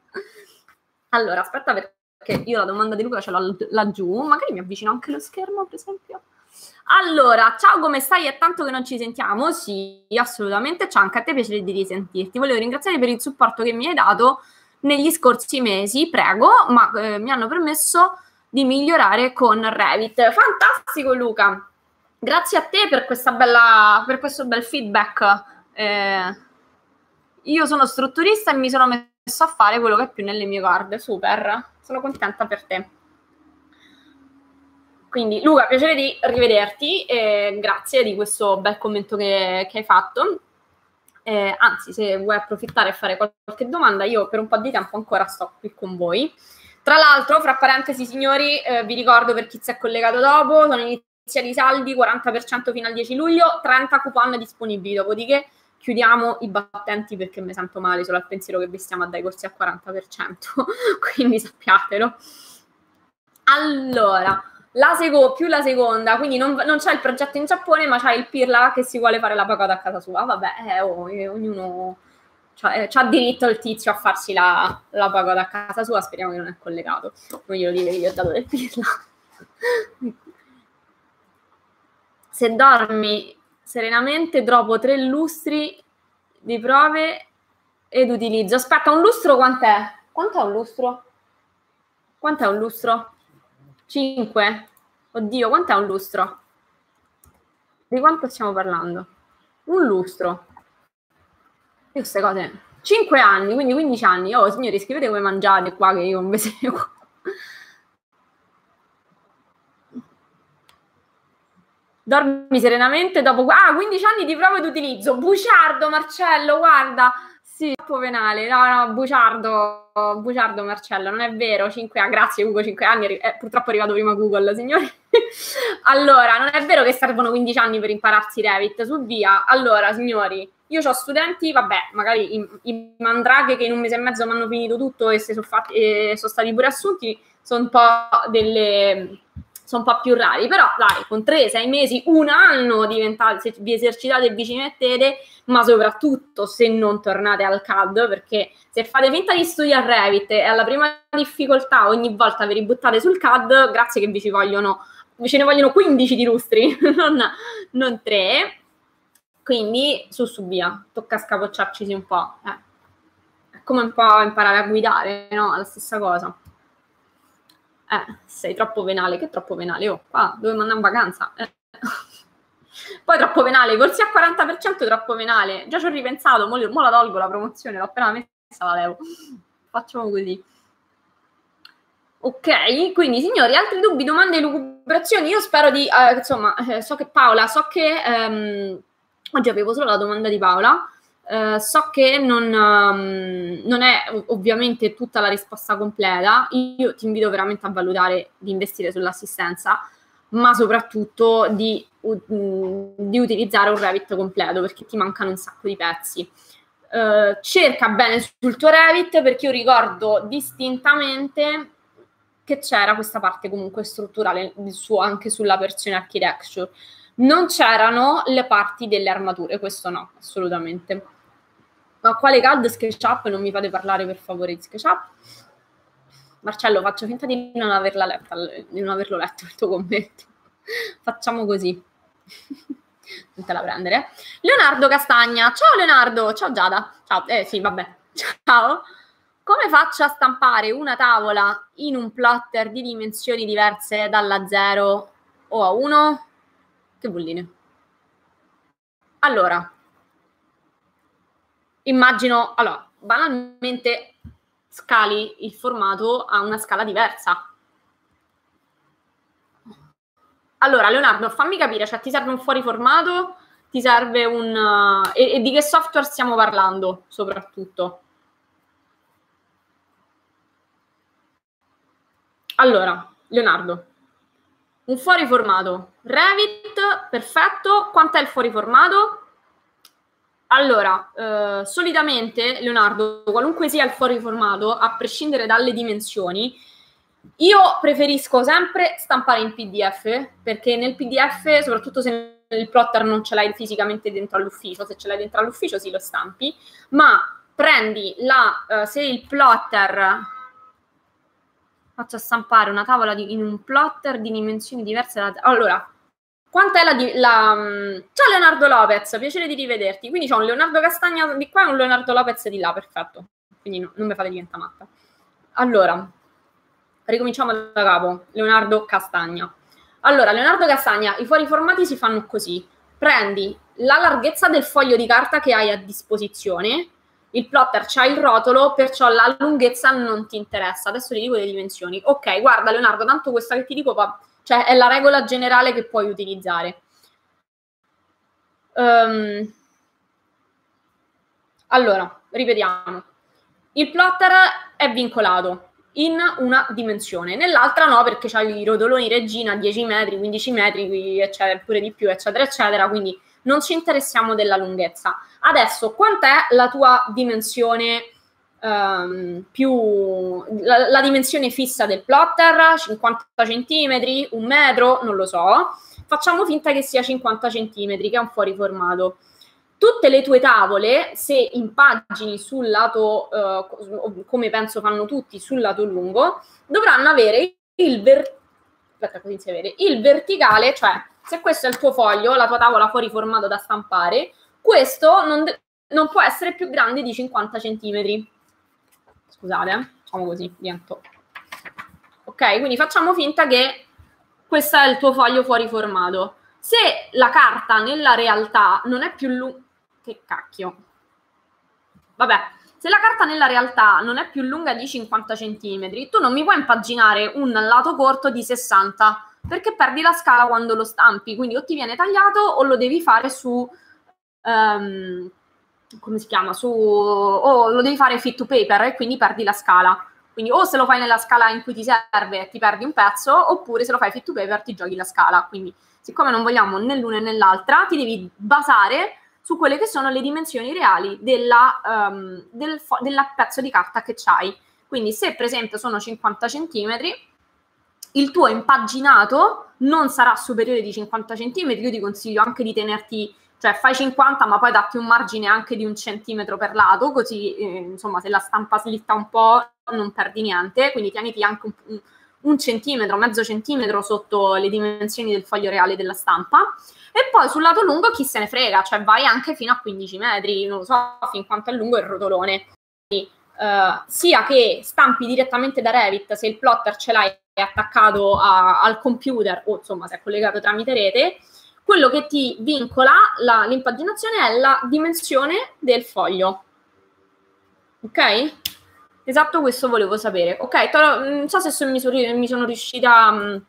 allora, aspetta perché io la domanda di Luca ce l'ho laggiù. Magari mi avvicino anche lo schermo, per esempio. Allora, ciao, come stai? È tanto che non ci sentiamo? Sì, assolutamente. Ciao, anche a te piacere di risentirti. Volevo ringraziare per il supporto che mi hai dato negli scorsi mesi, prego, ma eh, mi hanno permesso di migliorare con Revit. Fantastico Luca, grazie a te per, bella, per questo bel feedback. Eh, io sono strutturista e mi sono messo a fare quello che è più nelle mie corde, super, sono contenta per te. Quindi Luca, piacere di rivederti e grazie di questo bel commento che, che hai fatto. Eh, anzi, se vuoi approfittare e fare qualche domanda, io per un po' di tempo ancora sto qui con voi. Tra l'altro, fra parentesi, signori, eh, vi ricordo per chi si è collegato dopo, sono iniziati i saldi, 40% fino al 10 luglio, 30 coupon disponibili, dopodiché chiudiamo i battenti perché mi sento male solo al pensiero che vi stiamo a dai corsi al 40%, quindi sappiatelo. Allora, la seco- più la seconda, quindi non, non, c'è il progetto in Giappone, ma c'è il Pirla che si vuole fare la pagoda a casa sua. Vabbè, eh, oh, eh, ognuno eh, ha diritto il tizio a farsi la, la pagoda a casa sua, speriamo che non è collegato. Non glielo dire che gli ho dato del Pirla. Se dormi serenamente dopo tre lustri di prove ed utilizzo. Aspetta, un lustro quant'è? Quant'è un lustro? Quant'è un lustro? 5? Oddio, quant'è un lustro? Di quanto stiamo parlando? Un lustro. Queste cose. 5 anni, quindi 15 anni. Oh, signori, scrivete come mangiate qua che io non vi seguo. Dormi serenamente dopo... Ah, 15 anni di prova ed utilizzo. Buciardo, Marcello, guarda. Sì, penale. No, no, buciardo, buciardo Marcello, non è vero. 5 anni, grazie Ugo, 5 anni. È purtroppo è arrivato prima Google, signori. allora, non è vero che servono 15 anni per impararsi Revit, su via. Allora, signori, io ho studenti, vabbè, magari i, i mandraghe che in un mese e mezzo mi hanno finito tutto e, sono, fatti, e sono stati pure assunti, sono un po' delle sono un po' più rari, però dai, con 3-6 mesi, un anno diventate, se vi esercitate e vi ci mettete, ma soprattutto se non tornate al CAD, perché se fate finta di studiare Revit e alla prima difficoltà ogni volta vi ributtate sul CAD, grazie che vi ci vogliono, vi ce ne vogliono 15 di lustri, non, non 3. Quindi su su via, tocca scapocciarci un po'. Eh. È come un po' imparare a guidare, no? La stessa cosa. Eh, sei troppo venale, che troppo venale? Oh, qua dove andare in vacanza? Eh. Poi troppo venale, corsi a 40% troppo venale. Già ci ho ripensato, mo, mo la tolgo la promozione, l'ho appena messa, la levo. Facciamo così. Ok, quindi signori, altri dubbi, domande, lucubrazioni? Io spero di, eh, insomma, eh, so che Paola, so che ehm, oggi avevo solo la domanda di Paola, Uh, so che non, um, non, è ovviamente tutta la risposta completa. Io ti invito veramente a valutare di investire sull'assistenza, ma soprattutto di, uh, di utilizzare un Revit completo perché ti mancano un sacco di pezzi. Uh, cerca bene sul tuo Revit perché io ricordo distintamente che c'era questa parte comunque strutturale suo, anche sulla versione architecture. Non c'erano le parti delle armature, questo no, assolutamente. Ma quale CAD SketchUp? Non mi fate parlare per favore di SketchUp. Marcello, faccio finta di non averla letta, di non averlo letto il tuo commento. Facciamo così. non te la prendere. Leonardo Castagna. Ciao Leonardo, ciao Giada. Ciao, eh sì, vabbè. Ciao. Come faccio a stampare una tavola in un plotter di dimensioni diverse dalla 0 o a 1? Che bolline. Allora, immagino, allora, banalmente scali il formato a una scala diversa. Allora, Leonardo, fammi capire, cioè ti serve un fuori formato? Ti serve un... Uh, e, e di che software stiamo parlando, soprattutto? Allora, Leonardo, un fuori formato. Revit, perfetto. Quant'è il fuori formato? Allora, eh, solitamente, Leonardo, qualunque sia il fuori formato, a prescindere dalle dimensioni, io preferisco sempre stampare in PDF, perché nel PDF, soprattutto se il plotter non ce l'hai fisicamente dentro all'ufficio, se ce l'hai dentro all'ufficio sì lo stampi, ma prendi la, eh, se il plotter faccio stampare una tavola di, in un plotter di dimensioni diverse da, allora Quanta è la, la, mm, Ciao Leonardo Lopez, piacere di rivederti. Quindi c'è un Leonardo Castagna di qua e un Leonardo Lopez di là, perfetto. Quindi no, non mi fate diventare matta. Allora, ricominciamo da capo. Leonardo Castagna. Allora, Leonardo Castagna, i fuori formati si fanno così. Prendi la larghezza del foglio di carta che hai a disposizione, il plotter c'ha il rotolo, perciò la lunghezza non ti interessa. Adesso ti dico le dimensioni. Ok, guarda Leonardo, tanto questa che ti dico va cioè è la regola generale che puoi utilizzare. Um, allora, ripetiamo. Il plotter è vincolato in una dimensione, nell'altra no perché c'hai i rotoloni regina 10 metri, 15 metri, eccetera, pure di più, eccetera, eccetera, quindi non ci interessiamo della lunghezza. Adesso, quant'è la tua dimensione um, più la, la, dimensione fissa del plotter, 50 cm, un metro, non lo so. Facciamo finta che sia 50 cm, che è un fuori formato. Tutte le tue tavole, se impagini sul lato, uh, come penso fanno tutti, sul lato lungo, dovranno avere il, ver- Aspetta, il verticale, cioè se questo è il tuo foglio, la tua tavola fuori formato da stampare, questo non, de- non può essere più grande di 50 cm scusate, eh, facciamo così, divento. Ok, quindi facciamo finta che questo è il tuo foglio fuori formato. Se la carta nella realtà non è più lunga... Che cacchio. Vabbè, se la carta nella realtà non è più lunga di 50 cm, tu non mi puoi impaginare un lato corto di 60 perché perdi la scala quando lo stampi, quindi o ti viene tagliato o lo devi fare su um, come si chiama, su, o lo devi fare fit to paper e quindi perdi la scala. Quindi o se lo fai nella scala in cui ti serve ti perdi un pezzo, oppure se lo fai fit to paper ti giochi la scala. Quindi siccome non vogliamo né l'una né l'altra, ti devi basare su quelle che sono le dimensioni reali della, um, del, fo- pezzo di carta che c'hai. Quindi se per esempio sono 50 cm, il tuo impaginato non sarà superiore di 50 cm, io ti consiglio anche di tenerti cioè fai 50 ma poi datti un margine anche di un centimetro per lato, così eh, insomma se la stampa slitta un po' non perdi niente, quindi tieniti anche un, un, centimetro, mezzo centimetro sotto le dimensioni del foglio reale della stampa. E poi sul lato lungo chi se ne frega, cioè vai anche fino a 15 metri, non lo so fin quanto è lungo il rotolone. Quindi, uh, sia che stampi direttamente da Revit se il plotter ce l'hai attaccato a, al computer o insomma se è collegato tramite rete, quello che ti vincola la, l'impaginazione è la dimensione del foglio. Ok? Esatto, questo volevo sapere. Ok, to- non so se mi, sono, mi sono riuscita um,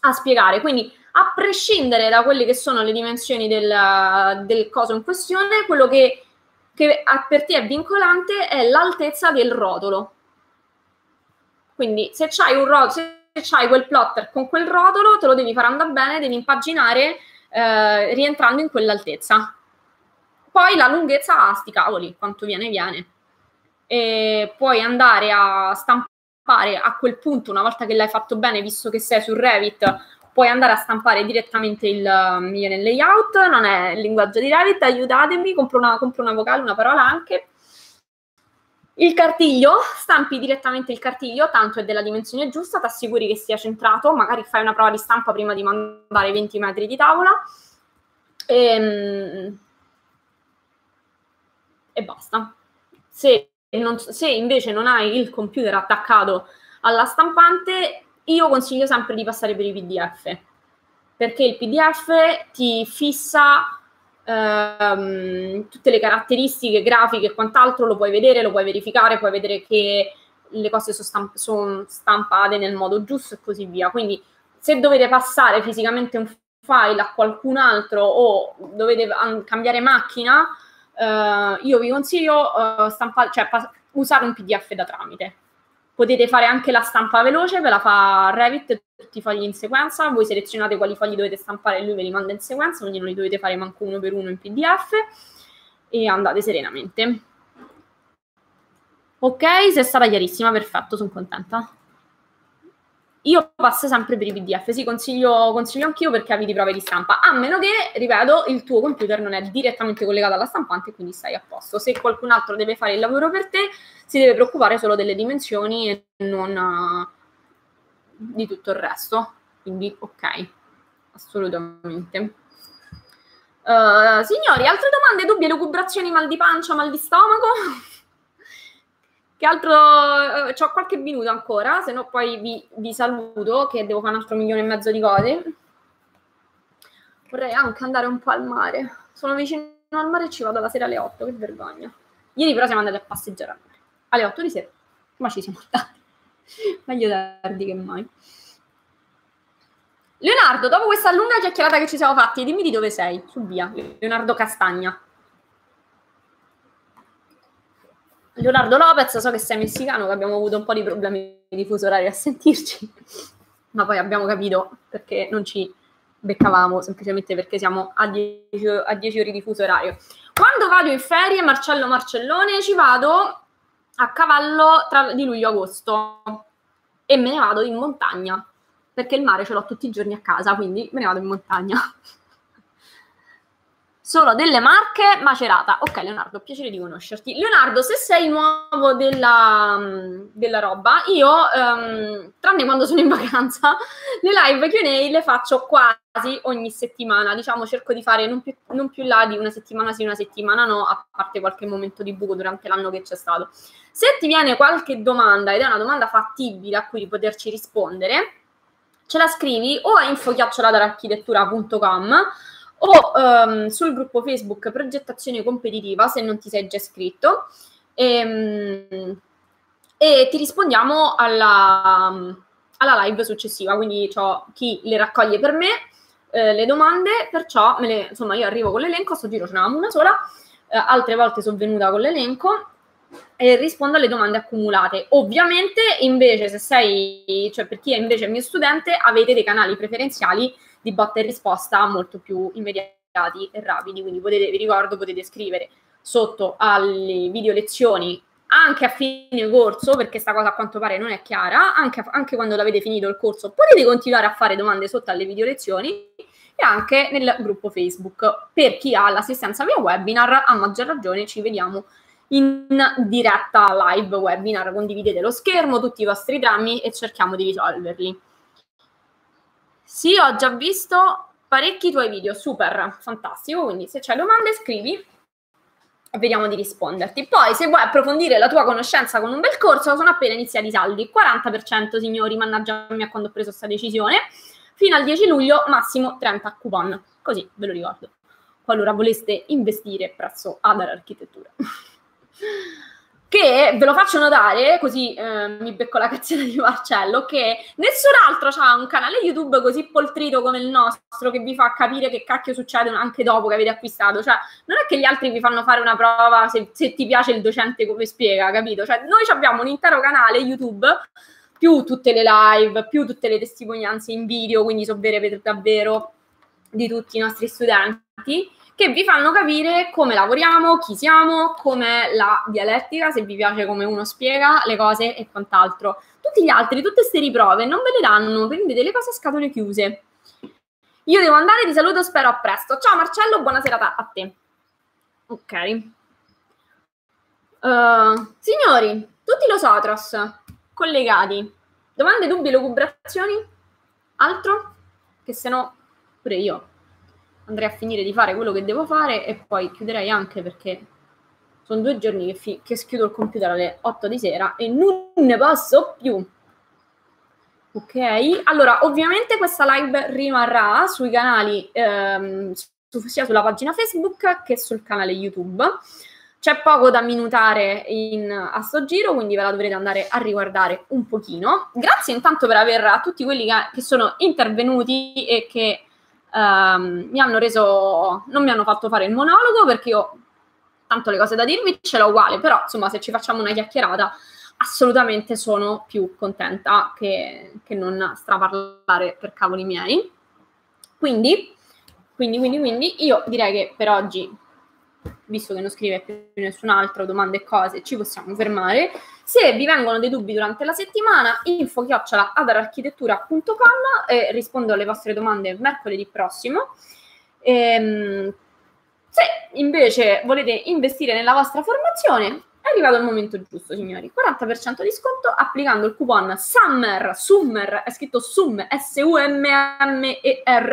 a spiegare. Quindi, a prescindere da quelle che sono le dimensioni del, del coso in questione, quello che, che per te è vincolante è l'altezza del rotolo. Quindi, se c'hai un rotolo, se c'hai quel plotter con quel rotolo, te lo devi far andare bene, devi impaginare eh, rientrando in quell'altezza. Poi la lunghezza, ah, sti cavoli, quanto viene, viene. E puoi andare a stampare a quel punto, una volta che l'hai fatto bene, visto che sei su Revit, puoi andare a stampare direttamente il, il layout, non è il linguaggio di Revit, aiutatemi, compro una, compro una vocale, una parola anche. Il cartiglio, stampi direttamente il cartiglio, tanto è della dimensione giusta, ti assicuri che sia centrato, magari fai una prova di stampa prima di mandare 20 metri di tavola e, ehm, e basta. Se, non, se invece non hai il computer attaccato alla stampante, io consiglio sempre di passare per i PDF, perché il PDF ti fissa ehm, tutte le caratteristiche grafiche e quant'altro lo puoi vedere, lo puoi verificare, puoi vedere che le cose sono, stamp- sono stampate nel modo giusto e così via. Quindi se dovete passare fisicamente un file a qualcun altro o dovete an- cambiare macchina, eh, io vi consiglio eh, stampa- cioè, pa- usare un PDF da tramite Potete fare anche la stampa veloce, ve la fa Revit, tutti i fogli in sequenza, voi selezionate quali fogli dovete stampare e lui ve li manda in sequenza, quindi non li dovete fare manco uno per uno in PDF e andate serenamente. Ok, se è stata chiarissima, perfetto, sono contenta. Io passo sempre per i PDF, sì, consiglio, consiglio anch'io perché avete prove di stampa, a meno che, ripeto, il tuo computer non è direttamente collegato alla stampante, quindi stai a posto. Se qualcun altro deve fare il lavoro per te, si deve preoccupare solo delle dimensioni e non uh, di tutto il resto. Quindi, ok, assolutamente. Uh, signori, altre domande, dubbi, lucubrazioni, mal di pancia, mal di stomaco? Che altro? Eh, ho qualche minuto ancora, se no poi vi, vi, saluto che devo fare un altro milione e mezzo di cose. Vorrei anche andare un po' al mare. Sono vicino al mare e ci vado la sera alle 8, che vergogna. Ieri però siamo andati a passeggiare al mare. Alle 8 di sera. Ma ci siamo andati. Meglio tardi che mai. Leonardo, dopo questa lunga chiacchierata che ci siamo fatti, dimmi di dove sei, su via. Leonardo Castagna. Leonardo Lopez, so che sei messicano, che abbiamo avuto un po' di problemi di fuso orario a sentirci, ma poi abbiamo capito perché non ci beccavamo, semplicemente perché siamo a 10, a 10 ore di fuso orario. Quando vado in ferie, Marcello Marcellone, ci vado a cavallo tra, di luglio-agosto e me ne vado in montagna, perché il mare ce l'ho tutti i giorni a casa, quindi me ne vado in montagna. Sono delle marche Macerata. Ok, Leonardo, piacere di conoscerti. Leonardo, se sei nuovo della, della roba, io, um, tranne quando sono in vacanza, le live Q&A le faccio quasi ogni settimana. Diciamo, cerco di fare non più, non più là di una settimana sì, una settimana no, a parte qualche momento di buco durante l'anno che c'è stato. Se ti viene qualche domanda ed è una domanda fattibile a cui poterci rispondere, ce la scrivi o a info-architettura.com o um, sul gruppo Facebook Progettazione Competitiva se non ti sei già iscritto e, um, e ti rispondiamo alla, alla, live successiva, quindi ho chi le raccoglie per me eh, le domande, perciò me le, insomma io arrivo con l'elenco, sto giro ce n'avevamo una sola, eh, altre volte sono venuta con l'elenco e rispondo alle domande accumulate. Ovviamente, invece, se sei, cioè per chi è invece mio studente, avete dei canali preferenziali di botta e risposta molto più immediati e rapidi. Quindi potete, vi ricordo, potete scrivere sotto alle video lezioni anche a fine corso, perché questa cosa a quanto pare non è chiara, anche, anche quando l'avete finito il corso, potete continuare a fare domande sotto alle video lezioni e anche nel gruppo Facebook. Per chi ha l'assistenza via webinar, a maggior ragione ci vediamo in diretta live webinar, condividete lo schermo, tutti i vostri drammi e cerchiamo di risolverli. Sì, ho già visto parecchi tuoi video, super, fantastico, quindi se c'hai domande scrivi vediamo di risponderti. Poi, se vuoi approfondire la tua conoscenza con un bel corso, sono appena iniziati i saldi. 40% signori, mannaggia a quando ho preso questa decisione. Fino al 10 luglio, massimo 30 coupon. Così, ve lo ricordo. Qualora voleste investire presso Adar Architettura. che ve lo faccio notare, così eh, mi becco la cazzetta di Marcello, che nessun altro ha un canale YouTube così poltrito come il nostro che vi fa capire che cacchio succede anche dopo che avete acquistato. Cioè, non è che gli altri vi fanno fare una prova se, se ti piace il docente come spiega, capito? Cioè, noi abbiamo un intero canale YouTube più tutte le live, più tutte le testimonianze in video, quindi so vere davvero di tutti i nostri studenti che vi fanno capire come lavoriamo, chi siamo, com'è la dialettica, se vi piace come uno spiega le cose e quant'altro. Tutti gli altri, tutte queste riprove non ve le danno, prendete le cose a scatole chiuse. Io devo andare, ti saluto, spero a presto. Ciao Marcello, buona serata a te. Ok. Uh, signori, tutti los otros collegati. Domande, dubbi, lucubrazioni? Altro? Che se no, pure io andrei a finire di fare quello che devo fare e poi chiuderei anche perché sono due giorni che, fi- che schiudo il computer alle 8 di sera e non ne posso più. Ok, allora ovviamente questa live rimarrà sui canali ehm, su, sia sulla pagina Facebook che sul canale YouTube. C'è poco da minutare in, a sto giro, quindi ve la dovrete andare a riguardare un pochino. Grazie intanto per aver a tutti quelli che, che sono intervenuti e che um, mi hanno reso, non mi hanno fatto fare il monologo perché io tanto le cose da dirvi ce l'ho uguale, però insomma se ci facciamo una chiacchierata assolutamente sono più contenta che, che non straparlare per cavoli miei. Quindi, quindi, quindi, quindi io direi che per oggi visto che non scrive più nessun altro domande e cose, ci possiamo fermare. Se vi vengono dei dubbi durante la settimana, info chiocciola adararchitettura.com e rispondo alle vostre domande mercoledì prossimo. Ehm, se invece volete investire nella vostra formazione, è arrivato il momento giusto, signori. 40% di sconto applicando il coupon SUMMER, SUMMER, è scritto SUM, S-U-M-M-E-R,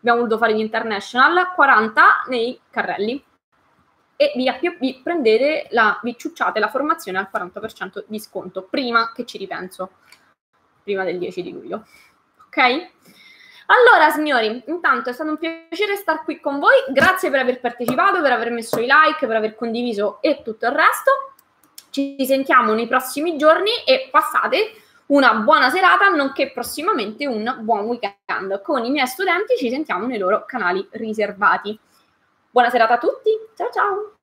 abbiamo voluto fare gli international, 40 nei carrelli e vi, vi prendete la, vi ciucciate la formazione al 40% di sconto prima che ci ripenso, prima del 10 di luglio. Ok? Allora, signori, intanto è stato un piacere stare qui con voi. Grazie per aver partecipato, per aver messo i like, per aver condiviso e tutto il resto. Ci sentiamo nei prossimi giorni e passate una buona serata, nonché prossimamente un buon weekend. Con i miei studenti ci sentiamo nei loro canali riservati. Buona serata a tutti, ciao ciao!